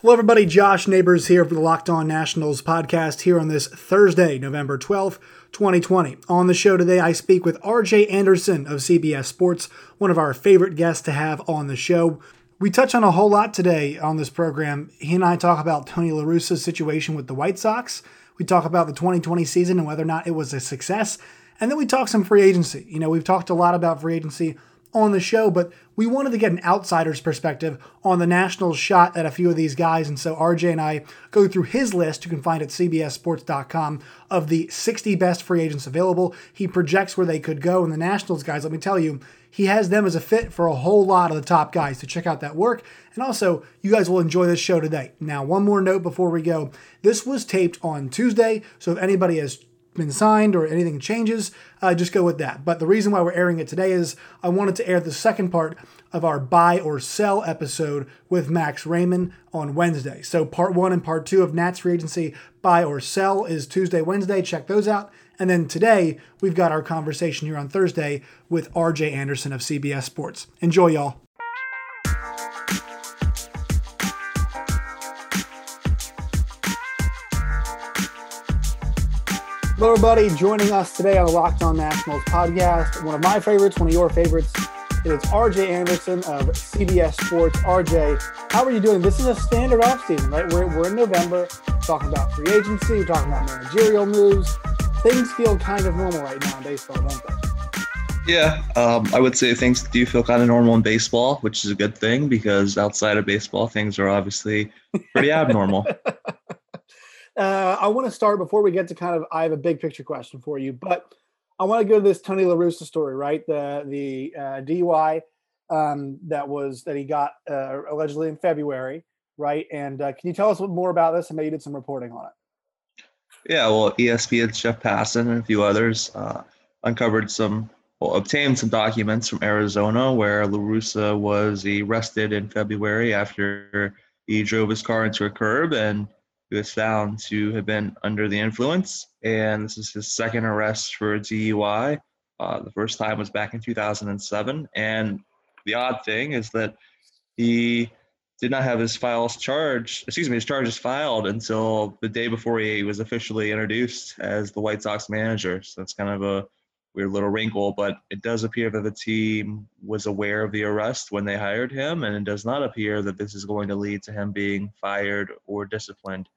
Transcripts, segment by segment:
Hello, everybody. Josh Neighbors here for the Locked On Nationals podcast here on this Thursday, November 12th, 2020. On the show today, I speak with RJ Anderson of CBS Sports, one of our favorite guests to have on the show. We touch on a whole lot today on this program. He and I talk about Tony La Russa's situation with the White Sox. We talk about the 2020 season and whether or not it was a success. And then we talk some free agency. You know, we've talked a lot about free agency on the show, but we wanted to get an outsider's perspective on the Nationals' shot at a few of these guys. And so RJ and I go through his list, you can find at cbssports.com, of the 60 best free agents available. He projects where they could go. And the Nationals guys, let me tell you, he has them as a fit for a whole lot of the top guys. So check out that work. And also, you guys will enjoy this show today. Now, one more note before we go. This was taped on Tuesday. So if anybody has been signed or anything changes, uh, just go with that. But the reason why we're airing it today is I wanted to air the second part of our buy or sell episode with Max Raymond on Wednesday. So part one and part two of Nats free agency buy or sell is Tuesday, Wednesday. Check those out. And then today we've got our conversation here on Thursday with RJ Anderson of CBS Sports. Enjoy, y'all. Hello, everybody. Joining us today on the Locked On Nationals podcast, one of my favorites, one of your favorites. It is RJ Anderson of CBS Sports. RJ, how are you doing? This is a standard offseason, right? We're, we're in November, talking about free agency, we're talking about managerial moves. Things feel kind of normal right now in baseball, don't they? Yeah, um, I would say things do feel kind of normal in baseball, which is a good thing because outside of baseball, things are obviously pretty abnormal. Uh, I want to start before we get to kind of. I have a big picture question for you, but I want to go to this Tony La Russa story, right? The the uh, DUI um, that was that he got uh, allegedly in February, right? And uh, can you tell us more about this? I know you did some reporting on it. Yeah, well, ESPN's Jeff Passan and a few others uh, uncovered some, well, obtained some documents from Arizona where La Russa was arrested in February after he drove his car into a curb and he was found to have been under the influence, and this is his second arrest for DUI. Uh, the first time was back in 2007, and the odd thing is that he did not have his files charged, excuse me, his charges filed until the day before he was officially introduced as the White Sox manager. So that's kind of a weird little wrinkle, but it does appear that the team was aware of the arrest when they hired him, and it does not appear that this is going to lead to him being fired or disciplined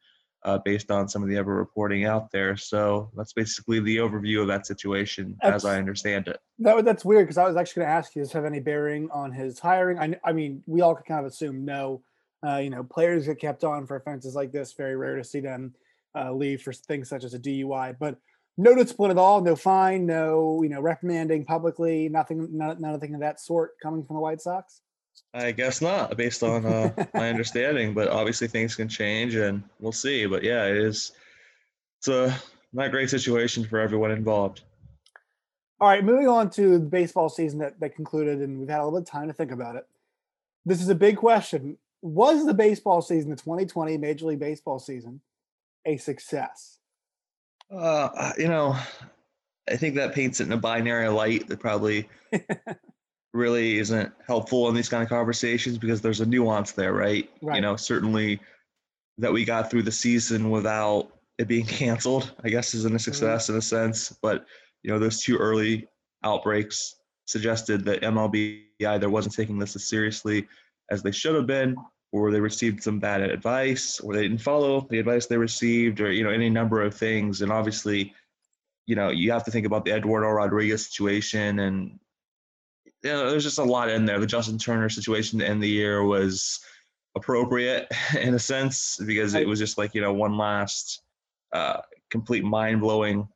uh, based on some of the ever reporting out there. So that's basically the overview of that situation that's, as I understand it. That, that's weird because I was actually going to ask you, does have any bearing on his hiring? I, I mean, we all could kind of assume no. Uh, you know, players get kept on for offenses like this. Very rare to see them uh, leave for things such as a DUI. But no discipline at all, no fine, no you know reprimanding publicly, nothing, none, nothing of that sort coming from the White Sox. I guess not, based on uh, my understanding. But obviously, things can change, and we'll see. But yeah, it is. It's a not great situation for everyone involved. All right, moving on to the baseball season that, that concluded, and we've had a little bit of time to think about it. This is a big question. Was the baseball season, the 2020 Major League Baseball season, a success? Uh, you know, I think that paints it in a binary light that probably really isn't helpful in these kind of conversations because there's a nuance there, right? right? You know, certainly that we got through the season without it being canceled, I guess isn't a mm-hmm. success mm-hmm. in a sense. But, you know, those two early outbreaks suggested that MLB either wasn't taking this as seriously as they should have been, or they received some bad advice, or they didn't follow the advice they received, or, you know, any number of things. And obviously, you know, you have to think about the Eduardo Rodriguez situation and you know, there's just a lot in there. The Justin Turner situation to end the year was appropriate in a sense because it was just like you know one last uh, complete mind blowing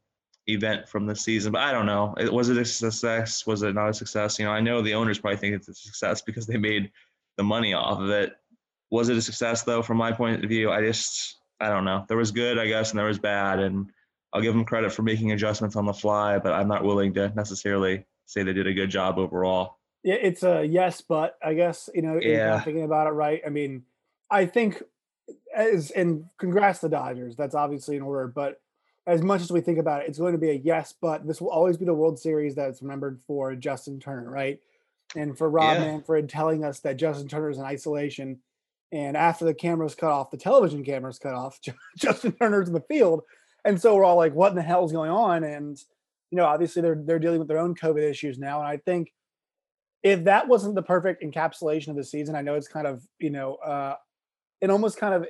event from the season. But I don't know. It, was it a success? Was it not a success? You know, I know the owners probably think it's a success because they made the money off of it. Was it a success though? From my point of view, I just I don't know. There was good, I guess, and there was bad, and I'll give them credit for making adjustments on the fly, but I'm not willing to necessarily say they did a good job overall. Yeah, it's a yes, but I guess you know, yeah. thinking about it right. I mean, I think as and congrats to Dodgers. That's obviously in order, but as much as we think about it, it's going to be a yes, but this will always be the World Series that's remembered for Justin Turner, right? And for Rob yeah. Manfred telling us that Justin Turner is in isolation And after the cameras cut off, the television cameras cut off, Justin Turner's in the field. And so we're all like, what in the hell is going on? And, you know, obviously they're they're dealing with their own COVID issues now. And I think if that wasn't the perfect encapsulation of the season, I know it's kind of, you know, uh it almost kind of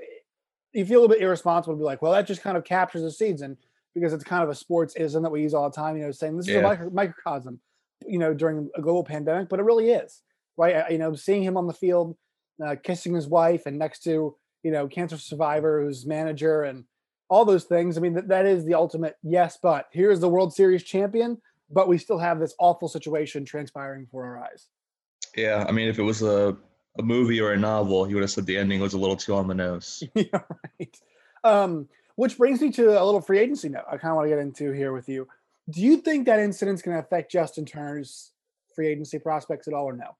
you feel a little bit irresponsible to be like, well, that just kind of captures the season because it's kind of a sports ism that we use all the time, you know, saying this is yeah. a microcosm, you know, during a global pandemic, but it really is, right? You know, seeing him on the field, uh, kissing his wife and next to, you know, cancer survivor who's manager and all those things. I mean, that, that is the ultimate yes, but here's the World Series champion, but we still have this awful situation transpiring before our eyes. Yeah. I mean, if it was a, a movie or a novel, you would have said the ending was a little too on the nose. yeah, right. Um, which brings me to a little free agency note I kind of want to get into here with you. Do you think that incident's going to affect Justin Turner's free agency prospects at all or no?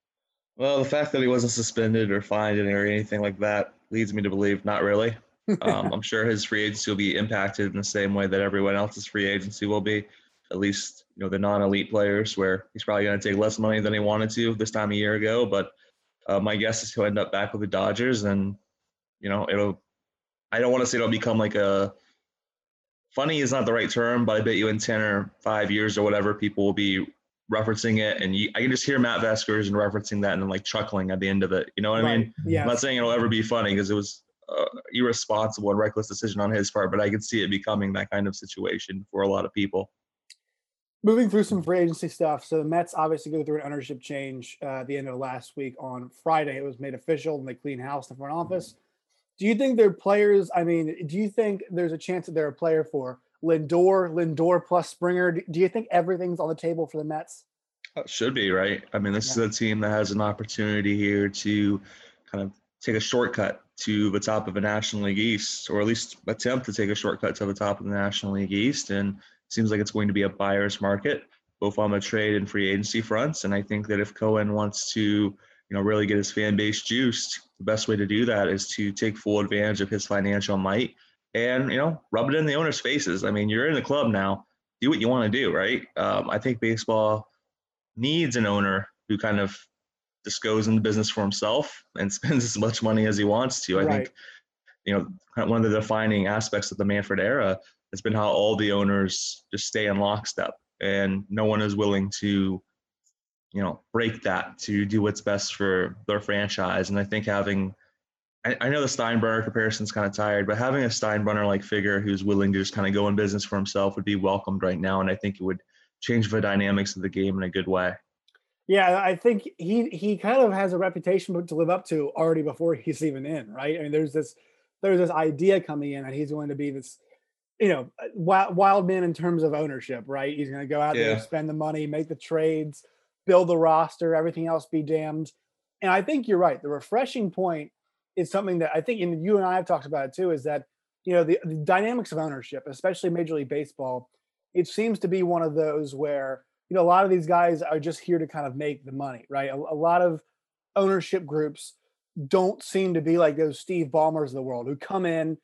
Well, the fact that he wasn't suspended or fined or anything like that leads me to believe not really. Um, I'm sure his free agency will be impacted in the same way that everyone else's free agency will be. At least, you know, the non-elite players, where he's probably going to take less money than he wanted to this time a year ago. But uh, my guess is he'll end up back with the Dodgers, and you know, it'll I don't want to say it'll become like a funny is not the right term, but I bet you in 10 or five years or whatever, people will be referencing it. And you, I can just hear Matt Vasgersian referencing that and then like chuckling at the end of it. You know what right. I mean? Yeah. I'm not saying it'll ever be funny because it was uh, irresponsible and reckless decision on his part, but I can see it becoming that kind of situation for a lot of people. Moving through some free agency stuff. So the Mets obviously go through an ownership change uh, at the end of last week on Friday. It was made official and they clean house in the front office. Do you think they're players? I mean, do you think there's a chance that they're a player for Lindor, Lindor plus Springer? Do you think everything's on the table for the Mets? Uh, should be right. I mean, this yeah. is a team that has an opportunity here to kind of take a shortcut to the top of the National League East, or at least attempt to take a shortcut to the top of the National League East. And seems like it's going to be a buyer's market, both on the trade and free agency fronts. And I think that if Cohen wants to you know, really get his fan base juiced, the best way to do that is to take full advantage of his financial might and, you know, rub it in the owner's faces. I mean, you're in the club now, do what you want to do, right? Um, I think baseball needs an owner who kind of just goes in the business for himself and spends as much money as he wants to. I right. think, you know, one of the defining aspects of the Manfred era has been how all the owners just stay in lockstep and no one is willing to you know break that to do what's best for their franchise. And I think having I, I know the Steinbrenner comparison is kind of tired, but having a Steinbrenner like figure who's willing to just kind of go in business for himself would be welcomed right now, and I think it would change the dynamics of the game in a good way. Yeah, I think he he kind of has a reputation to live up to already before he's even in, right? I mean, there's this there's this idea coming in that he's going to be this, you know, uh, wild, wild man in terms of ownership, right? He's going to go out yeah. there, spend the money, make the trades, build the roster, everything else be damned. And I think you're right. The refreshing point is something that I think, and you and I have talked about it too, is that you know the, the dynamics of ownership, especially Major League Baseball, it seems to be one of those where you know a lot of these guys are just here to kind of make the money, right? A, a lot of ownership groups don't seem to be like those Steve Ballmers of the world who come in,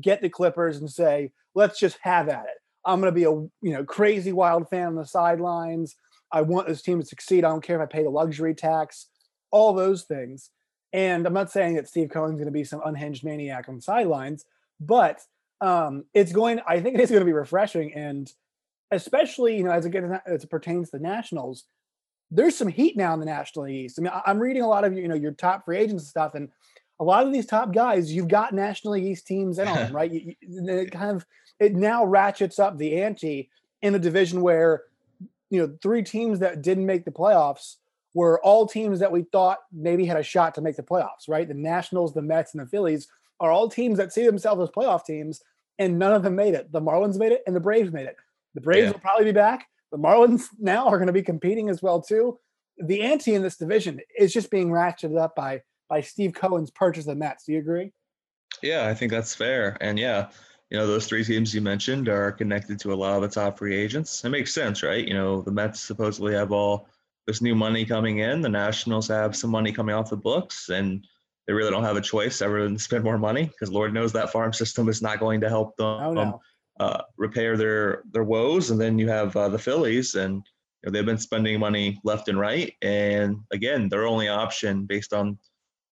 get the Clippers, and say, "Let's just have at it." I'm going to be a you know crazy wild fan on the sidelines. I want this team to succeed. I don't care if I pay the luxury tax, all those things. And I'm not saying that Steve Cohen's going to be some unhinged maniac on the sidelines, but um, it's going. I think it is going to be refreshing, and especially you know as it gets as it pertains to the Nationals, there's some heat now in the National League East. I mean, I'm reading a lot of you know your top free agents and stuff, and a lot of these top guys, you've got National League East teams in on them, right? You, you, it kind of it now ratchets up the ante in a division where you know, three teams that didn't make the playoffs were all teams that we thought maybe had a shot to make the playoffs, right? The Nationals, the Mets, and the Phillies are all teams that see themselves as playoff teams, and none of them made it. The Marlins made it, and the Braves made it. The Braves yeah. will probably be back. The Marlins now are going to be competing as well too. The ante in this division is just being ratcheted up by by Steve Cohen's purchase of the Mets. Do you agree? Yeah, I think that's fair. And yeah, you know, those three teams you mentioned are connected to a lot of the top free agents. It makes sense, right? You know, the Mets supposedly have all this new money coming in. The Nationals have some money coming off the books, and they really don't have a choice ever than spend more money because Lord knows that farm system is not going to help them oh, no. Uh, repair their their woes. And then you have uh, the Phillies, and you know, they've been spending money left and right. And again, their only option, based on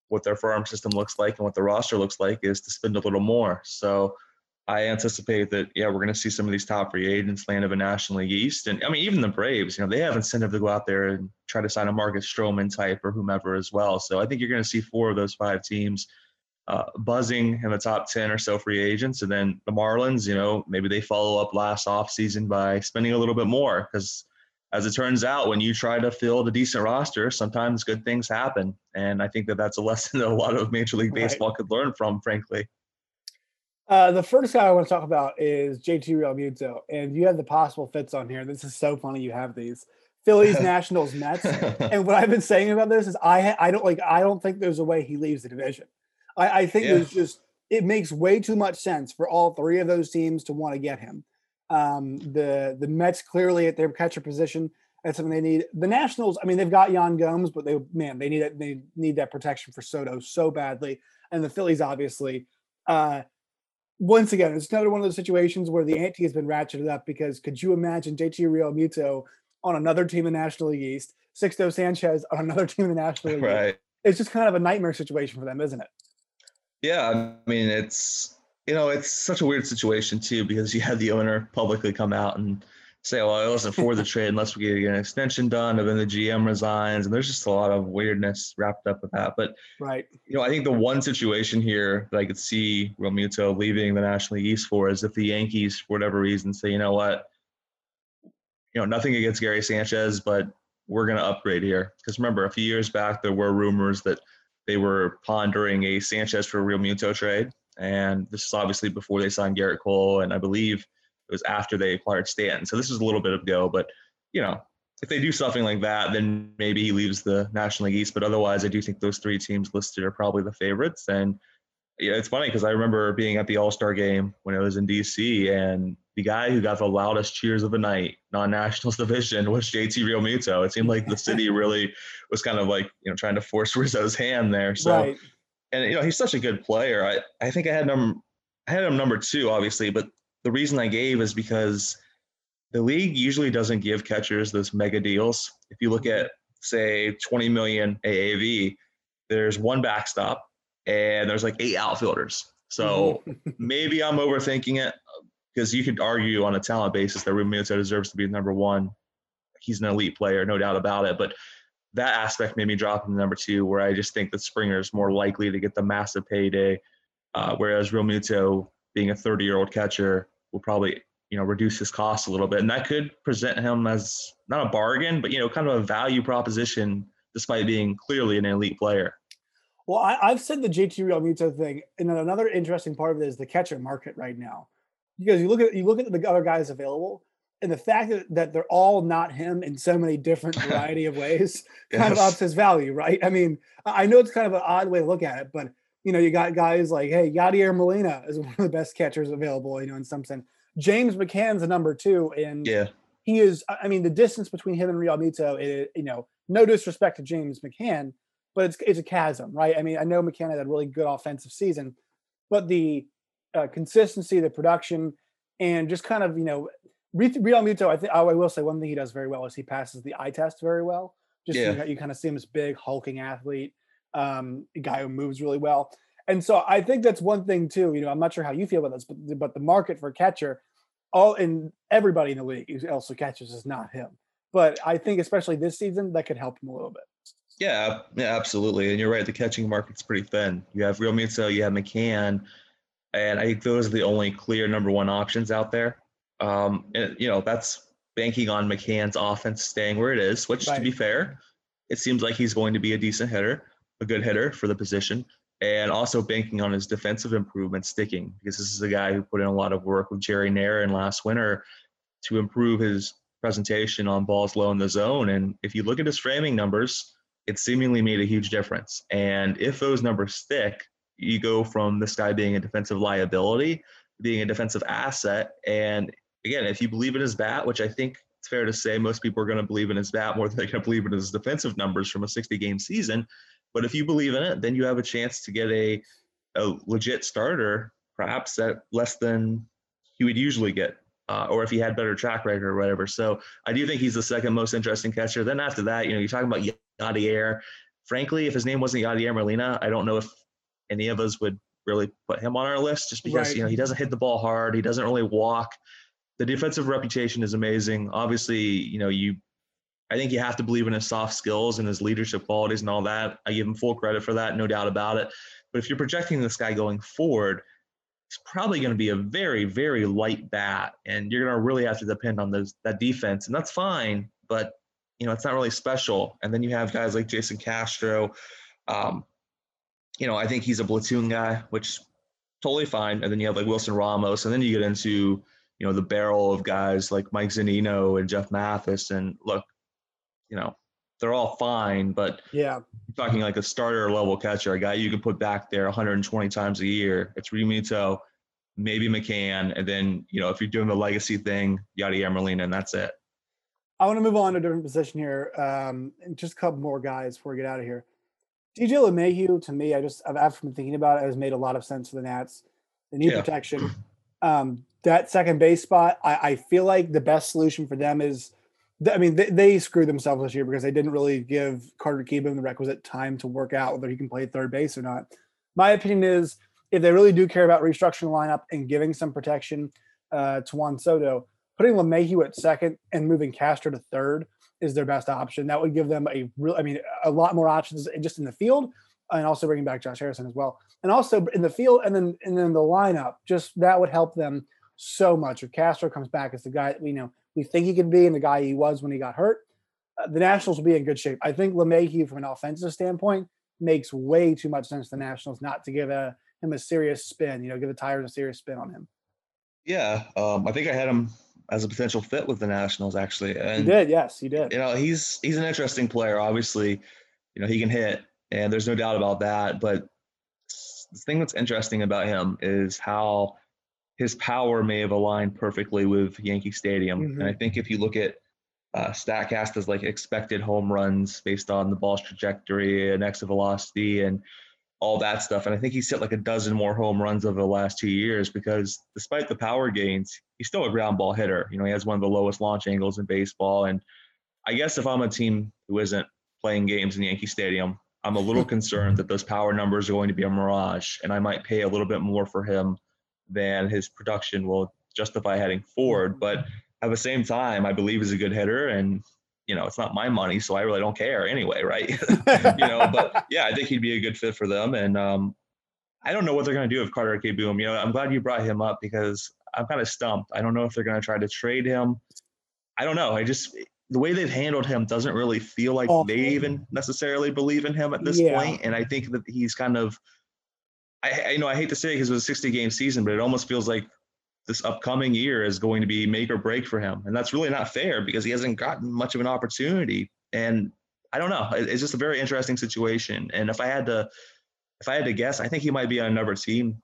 what their farm system looks like and what the roster looks like is to spend a little more. So I anticipate that yeah, we're going to see some of these top free agents land of a National League East, and I mean even the Braves, you know, they have incentive to go out there and try to sign a Marcus Stroman type or whomever as well. So I think you're going to see four of those five teams uh, buzzing in the top ten or so free agents, and then the Marlins, you know, maybe they follow up last offseason by spending a little bit more because. As it turns out, when you try to fill a decent roster, sometimes good things happen, and I think that that's a lesson that a lot of Major League Baseball right. could learn from, frankly. Uh, the first guy I want to talk about is JT Realmuto, and you have the possible fits on here. This is so funny. You have these Phillies, Nationals, Mets, and what I've been saying about this is I I don't like I don't think there's a way he leaves the division. I, I think yeah. there's just it makes way too much sense for all three of those teams to want to get him. Um, the the Mets clearly at their catcher position. That's something they need. The Nationals, I mean, they've got Yan Gomes, but they man, they need it. They need that protection for Soto so badly. And the Phillies, obviously, uh, once again, it's another one of those situations where the ante has been ratcheted up because could you imagine JT Realmuto on another team in the National League East, Sixto Sanchez on another team in the National League right. East? It's just kind of a nightmare situation for them, isn't it? Yeah, I mean, it's you know, it's such a weird situation too because you had the owner publicly come out and say, well, I wasn't for the trade unless we get an extension done, and then the GM resigns, and there's just a lot of weirdness wrapped up with that. But right, you know, I think the one situation here that I could see Realmuto leaving the National League East for is if the Yankees, for whatever reason, say, you know what, you know, nothing against Gary Sanchez, but we're going to upgrade here. Because remember, a few years back, there were rumors that they were pondering a Sanchez for Realmuto trade. And this is obviously before they signed Gerrit Cole. And I believe it was after they acquired Stanton. So this is a little bit of go, but you know, if they do something like that, then maybe he leaves the National League East. But otherwise, I do think those three teams listed are probably the favorites. And yeah, it's funny because I remember being at the All Star game when it was in DC, and the guy who got the loudest cheers of the night, non-nationals division, was JT Realmuto. It seemed like the city really was kind of like you know trying to force Rizzo's hand there. So, right. and you know he's such a good player. I I think I had him I had him number two, obviously, but the reason I gave is because the league usually doesn't give catchers those mega deals. If you look at mm-hmm. say 20 million AAV, there's one backstop and there's like eight outfielders. So maybe I'm overthinking it because you could argue on a talent basis that Realmuto deserves to be number one. He's an elite player, no doubt about it. But that aspect made me drop him to number two, where I just think that Springer is more likely to get the massive payday, uh, whereas Realmuto, being a 30 year old catcher, will probably you know reduce his cost a little bit, and that could present him as not a bargain, but you know kind of a value proposition, despite being clearly an elite player. Well, I, have said the JT Realmuto thing, and another interesting part of it is the catcher market right now, because you look at you look at the other guys available, and the fact that, that they're all not him in so many different variety of ways yes. kind of ups his value, right? I mean, I know it's kind of an odd way to look at it, but you know, you got guys like, hey, Yadier Molina is one of the best catchers available, you know, in some sense. James McCann's a number two, and yeah, he is. I mean, the distance between him and Realmuto, you know, no disrespect to James McCann, but it's it's a chasm, right? I mean, I know McCann had a really good offensive season, but the uh, consistency, the production, and just kind of you know, Realmuto. I think I will say one thing he does very well is he passes the eye test very well. Just yeah. you, you kind of see him as big, hulking athlete um, guy who moves really well. And so I think that's one thing too. You know, I'm not sure how you feel about this, but but the market for catcher, all in everybody in the league who also catches is not him. But I think especially this season that could help him a little bit. Yeah, yeah, absolutely. And you're right, the catching market's pretty thin. You have Realmuto, you have McCann, and I think those are the only clear number one options out there. Um, and you know, that's banking on McCann's offense staying where it is, which right. to be fair, it seems like he's going to be a decent hitter a good hitter for the position, and also banking on his defensive improvement sticking because this is a guy who put in a lot of work with Jerry Narron last winter to improve his presentation on balls low in the zone. And if you look at his framing numbers, it seemingly made a huge difference. And if those numbers stick, you go from this guy being a defensive liability being a defensive asset. And again, if you believe in his bat, which I think it's fair to say most people are going to believe in his bat more than they're going to believe in his defensive numbers from a 60 game season, but if you believe in it, then you have a chance to get a, a legit starter, perhaps at less than he would usually get, uh, or if he had better track record or whatever. So I do think he's the second most interesting catcher. Then after that, you know, you're talking about Yadier. frankly, if his name wasn't Yadier Molina, I don't know if any of us would really put him on our list just because right. you know he doesn't hit the ball hard, he doesn't really walk. The defensive reputation is amazing. Obviously, you know you. I think you have to believe in his soft skills and his leadership qualities and all that. I give him full credit for that, no doubt about it. But if you're projecting this guy going forward, it's probably going to be a very, very light bat, and you're going to really have to depend on those that defense, and that's fine. But you know, it's not really special. And then you have guys like Jason Castro. Um, you know, I think he's a platoon guy, which totally fine. And then you have like Wilson Ramos, and then you get into you know the barrel of guys like Mike Zunino and Jeff Mathis. And look, you know, they're all fine, but yeah, talking like a starter level catcher, a guy you can put back there 120 times a year. It's Realmuto, maybe McCann, and then you know if you're doing the legacy thing, Yadier Molina, and that's it. I want to move on to a different position here. Um, and just a couple more guys before we get out of here. DJ LeMahieu, to me, I just I've after been thinking about it, has made a lot of sense for the Nats. They need yeah. protection. Um, that second base spot, I, I, feel like the best solution for them is, I mean, they, they screwed themselves this year because they didn't really give Carter Kieboom the requisite time to work out whether he can play third base or not. My opinion is, if they really do care about restructuring the lineup and giving some protection uh, to Juan Soto, putting LeMahieu at second and moving Castro to third is their best option. That would give them a real, I mean, a lot more options just in the field, and also bringing back Josh Harrison as well, and also in the field, and then and then the lineup. Just that would help them so much. If Castro comes back as the guy we know we think he can be, and the guy he was when he got hurt, uh, the Nationals will be in good shape. I think LeMahieu, from an offensive standpoint, makes way too much sense to the Nationals not to give a him a serious spin. You know, give the tires a serious spin on him. Yeah, um, I think I had him as a potential fit with the Nationals actually. And he did, yes, he did. You know, he's he's an interesting player. Obviously, you know, he can hit, and there's no doubt about that. But the thing that's interesting about him is how his power may have aligned perfectly with Yankee Stadium. Mm-hmm. And I think if you look at uh, Statcast as like expected home runs based on the ball's trajectory and exit velocity and all that stuff. And I think he's hit like a dozen more home runs over the last two years because despite the power gains, he's still a ground ball hitter. You know, he has one of the lowest launch angles in baseball. And I guess if I'm a team who isn't playing games in Yankee Stadium, I'm a little concerned that those power numbers are going to be a mirage, and I might pay a little bit more for him than his production will justify heading forward. But at the same time, I believe he's a good hitter, and you know, it's not my money, so I really don't care anyway, right? you know, but yeah, I think he'd be a good fit for them. And um, I don't know what they're going to do with Carter Kieboom. You know, I'm glad you brought him up because I'm kind of stumped. I don't know if they're going to try to trade him. I don't know. I just the way they've handled him doesn't really feel like they even necessarily believe in him at this yeah. point. And I think that he's kind of, I, I you know I hate to say it because it was a 60 game season, but it almost feels like this upcoming year is going to be make or break for him. And that's really not fair because he hasn't gotten much of an opportunity. And I don't know. It's just a very interesting situation. And if I had to, if I had to guess, I think he might be on another team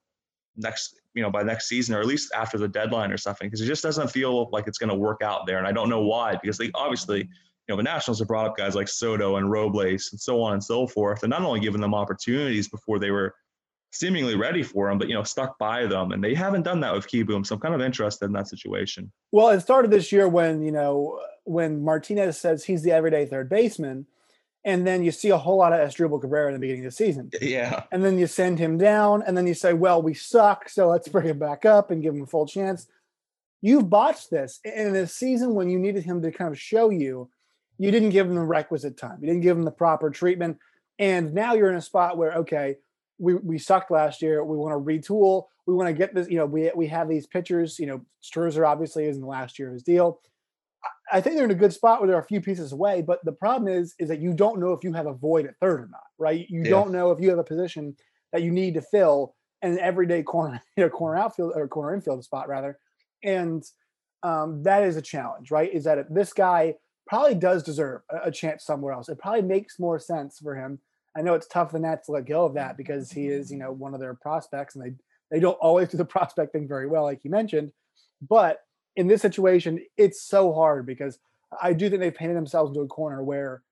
next, you know, by next season or at least after the deadline or something, because it just doesn't feel like it's going to work out there. And I don't know why, because they obviously, you know, the Nationals have brought up guys like Soto and Robles and so on and so forth, and not only giving them opportunities before they were seemingly ready for them, but you know, stuck by them. And they haven't done that with Kieboom. So I'm kind of interested in that situation. Well, it started this year when, you know, when Martinez says he's the everyday third baseman, and then you see a whole lot of Asdrubal Cabrera in the beginning of the season. Yeah. And then you send him down, and then you say, Well, we suck, so let's bring him back up and give him a full chance. You've botched this in a season when you needed him to kind of show you, you didn't give him the requisite time. You didn't give him the proper treatment. And now you're in a spot where, okay, we, we sucked last year. We want to retool. We want to get this. You know, we we have these pitchers. You know, Scherzer obviously is in the last year of his deal. I think they're in a good spot where they're a few pieces away. But the problem is, is that you don't know if you have a void at third or not. Right? You yeah. don't know if you have a position that you need to fill an everyday corner, you know, corner outfield or corner infield spot rather. And um, that is a challenge, right? Is that this guy probably does deserve a, a chance somewhere else. It probably makes more sense for him I know it's tough for the Nats to let go of that because he is, you know, one of their prospects, and they they don't always do the prospecting very well, like you mentioned. But in this situation, it's so hard because I do think they've painted themselves into a corner where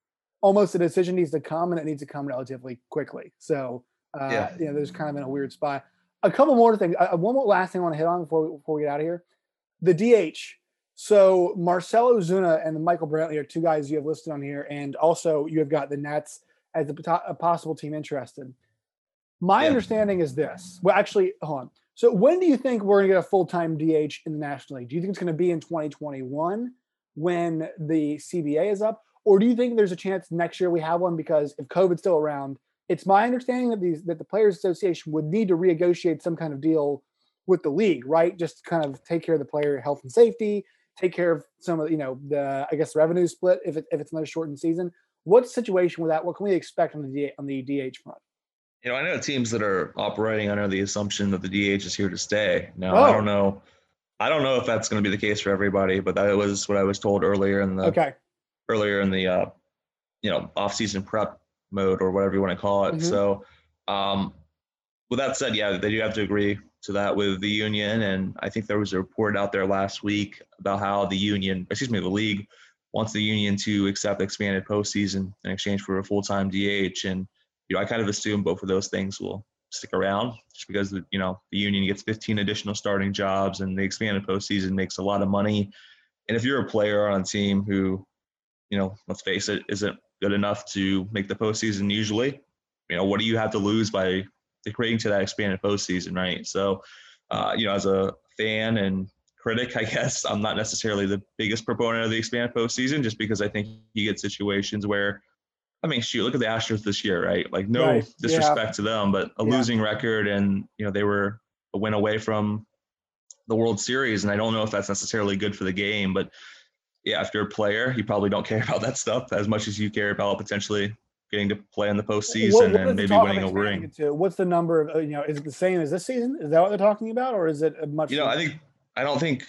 almost a decision needs to come, and it needs to come relatively quickly. So, uh, yeah. you know, there's kind of in a weird spot. A couple more things. Uh, one more last thing I want to hit on before we, before we get out of here. The DH. So Marcell Ozuna and Michael Brantley are two guys you have listed on here, and also you have got the Nats as a, a possible team interested. My yeah. understanding is this. Well, actually, hold on. So when do you think we're going to get a full time DH in the National League? Do you think it's going to be in 2021 when the CBA is up, or do you think there's a chance next year we have one because if COVID's still around? It's my understanding that these that the Players Association would need to renegotiate some kind of deal with the league, right? Just kind of take care of the player health and safety, take care of some of you know the I guess revenue split if it, if it's another shortened season. What's the situation with that? What can we expect on the on the DH front? You know, I know teams that are operating under the assumption that the DH is here to stay. Now, oh. I don't know. I don't know if that's going to be the case for everybody, but that was what I was told earlier in the okay earlier in the uh, you know off-season prep mode or whatever you want to call it. Mm-hmm. So, um, with that said, yeah, they do have to agree to that with the union, and I think there was a report out there last week about how the union, excuse me, the league wants the union to accept the expanded postseason in exchange for a full-time DH, and you know I kind of assume both of those things will stick around just because you know the union gets 15 additional starting jobs and the expanded postseason makes a lot of money. And if you're a player on a team who, you know, let's face it, isn't good enough to make the postseason usually, you know, what do you have to lose by agreeing to that expanded postseason, right? So, uh, you know, as a fan and critic, I guess I'm not necessarily the biggest proponent of the expanded postseason, just because I think you get situations where I mean, shoot, look at the Astros this year, right? Like, no right. disrespect yeah. to them, but a yeah. losing record, and you know they were a win away from the World Series, and I don't know if that's necessarily good for the game. But yeah, if you're a player, you probably don't care about that stuff as much as you care about potentially getting to play in the postseason what, what and maybe winning a ring. To? What's the number of uh, you know? Is it the same as this season? Is that what they're talking about, or is it a much? You know, I think I don't think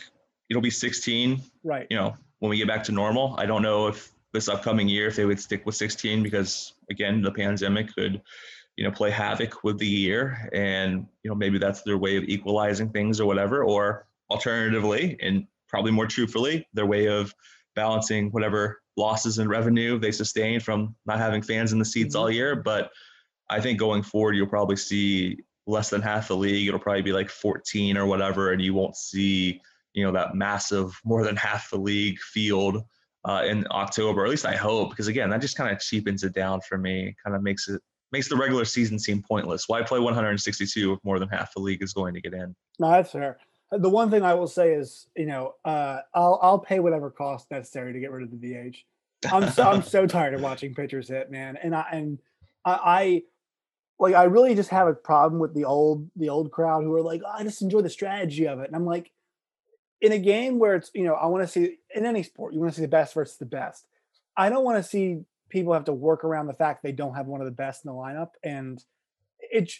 it'll be 16. Right. You know, when we get back to normal, I don't know if this upcoming year if they would stick with 16 because again the pandemic could you know play havoc with the year and you know maybe that's their way of equalizing things or whatever or alternatively and probably more truthfully their way of balancing whatever losses in revenue they sustain from not having fans in the seats mm-hmm. all year but i think going forward you'll probably see less than half the league it'll probably be like 14 or whatever and you won't see you know that massive more than half the league field uh, in October. At least I hope, because again, that just kind of cheapens it down for me. Kind of makes it makes the regular season seem pointless. Why play 162 if more than half the league is going to get in? No, that's fair. The one thing I will say is, you know, uh, I'll I'll pay whatever cost necessary to get rid of the DH. I'm so I'm so tired of watching pitchers hit, man, and I and I, I like I really just have a problem with the old the old crowd who are like, oh, I just enjoy the strategy of it, and I'm like, in a game where it's you know I want to see in any sport you want to see the best versus the best. I don't want to see people have to work around the fact they don't have one of the best in the lineup, and it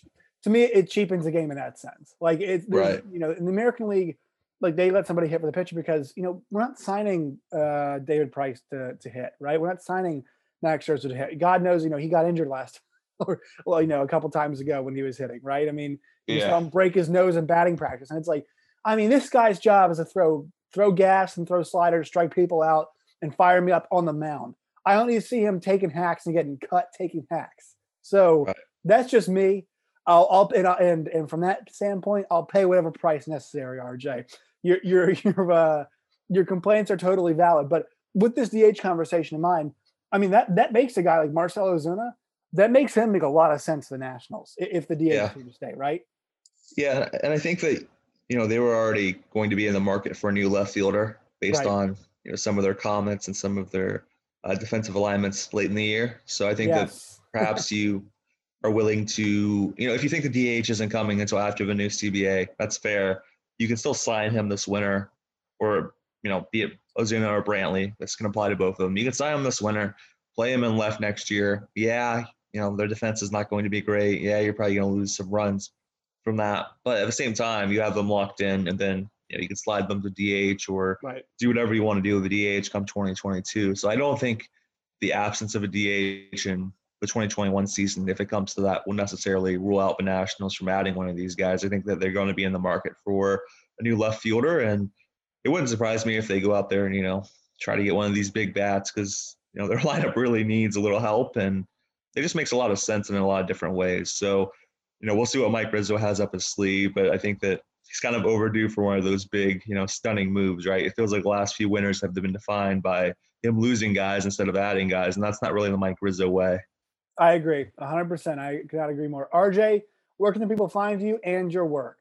to me it cheapens the game in that sense. Like it's right. you know in the American League, like they let somebody hit for the pitcher because you know we're not signing uh, David Price to to hit right. We're not signing Max Scherzer to hit. God knows you know he got injured last or well you know a couple times ago when he was hitting right. I mean you yeah. saw him break his nose in batting practice, and it's like I mean, this guy's job is to throw throw gas and throw sliders, strike people out, and fire me up on the mound. I to see him taking hacks and getting cut taking hacks. So right. that's just me. I'll, I'll and, and and from that standpoint, I'll pay whatever price necessary. RJ, your your your uh, your complaints are totally valid, but with this DH conversation in mind, I mean that that makes a guy like Marcell Ozuna that makes him make a lot of sense to the Nationals if the DH yeah. to stay, right? Yeah, and I think that you know, they were already going to be in the market for a new left fielder based right. on you know some of their comments and some of their uh, defensive alignments late in the year. So I think yes. that perhaps you are willing to, you know, if you think the DH isn't coming until after the new CBA, that's fair. You can still sign him this winter, or you know, be it Ozuna or Brantley. That's going to apply to both of them. You can sign him this winter, play him in left next year. Yeah, you know, their defense is not going to be great. Yeah, you're probably going to lose some runs from that. But at the same time, you have them locked in, and then you know you can slide them to DH or right. do whatever you want to do with the DH come 2022. So I don't think the absence of a DH in the 2021 season, if it comes to that, will necessarily rule out the Nationals from adding one of these guys. I think that they're going to be in the market for a new left fielder, and it wouldn't surprise me if they go out there and you know try to get one of these big bats because you know their lineup really needs a little help, and it just makes a lot of sense in a lot of different ways. So you know, we'll see what Mike Rizzo has up his sleeve, but I think that he's kind of overdue for one of those big, you know, stunning moves, right? It feels like the last few winners have been defined by him losing guys instead of adding guys, and that's not really the Mike Rizzo way. I agree, 100%. I cannot agree more. RJ, where can the people find you and your work?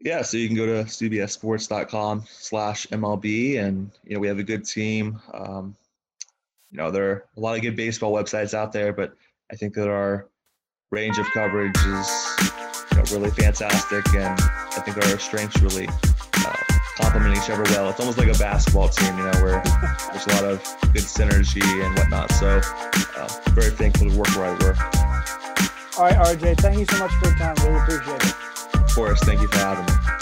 Yeah, so you can go to cbssports.com slash MLB and, you know, we have a good team. Um, you know, there are a lot of good baseball websites out there, but I think that our range of coverage is you know, really fantastic. And I think our strengths really uh, complement each other well. It's almost like a basketball team, you know, where there's a lot of good synergy and whatnot. So uh, very thankful to work where I work. All right, RJ, thank you so much for your time. Really appreciate it. Of course. Thank you for having me.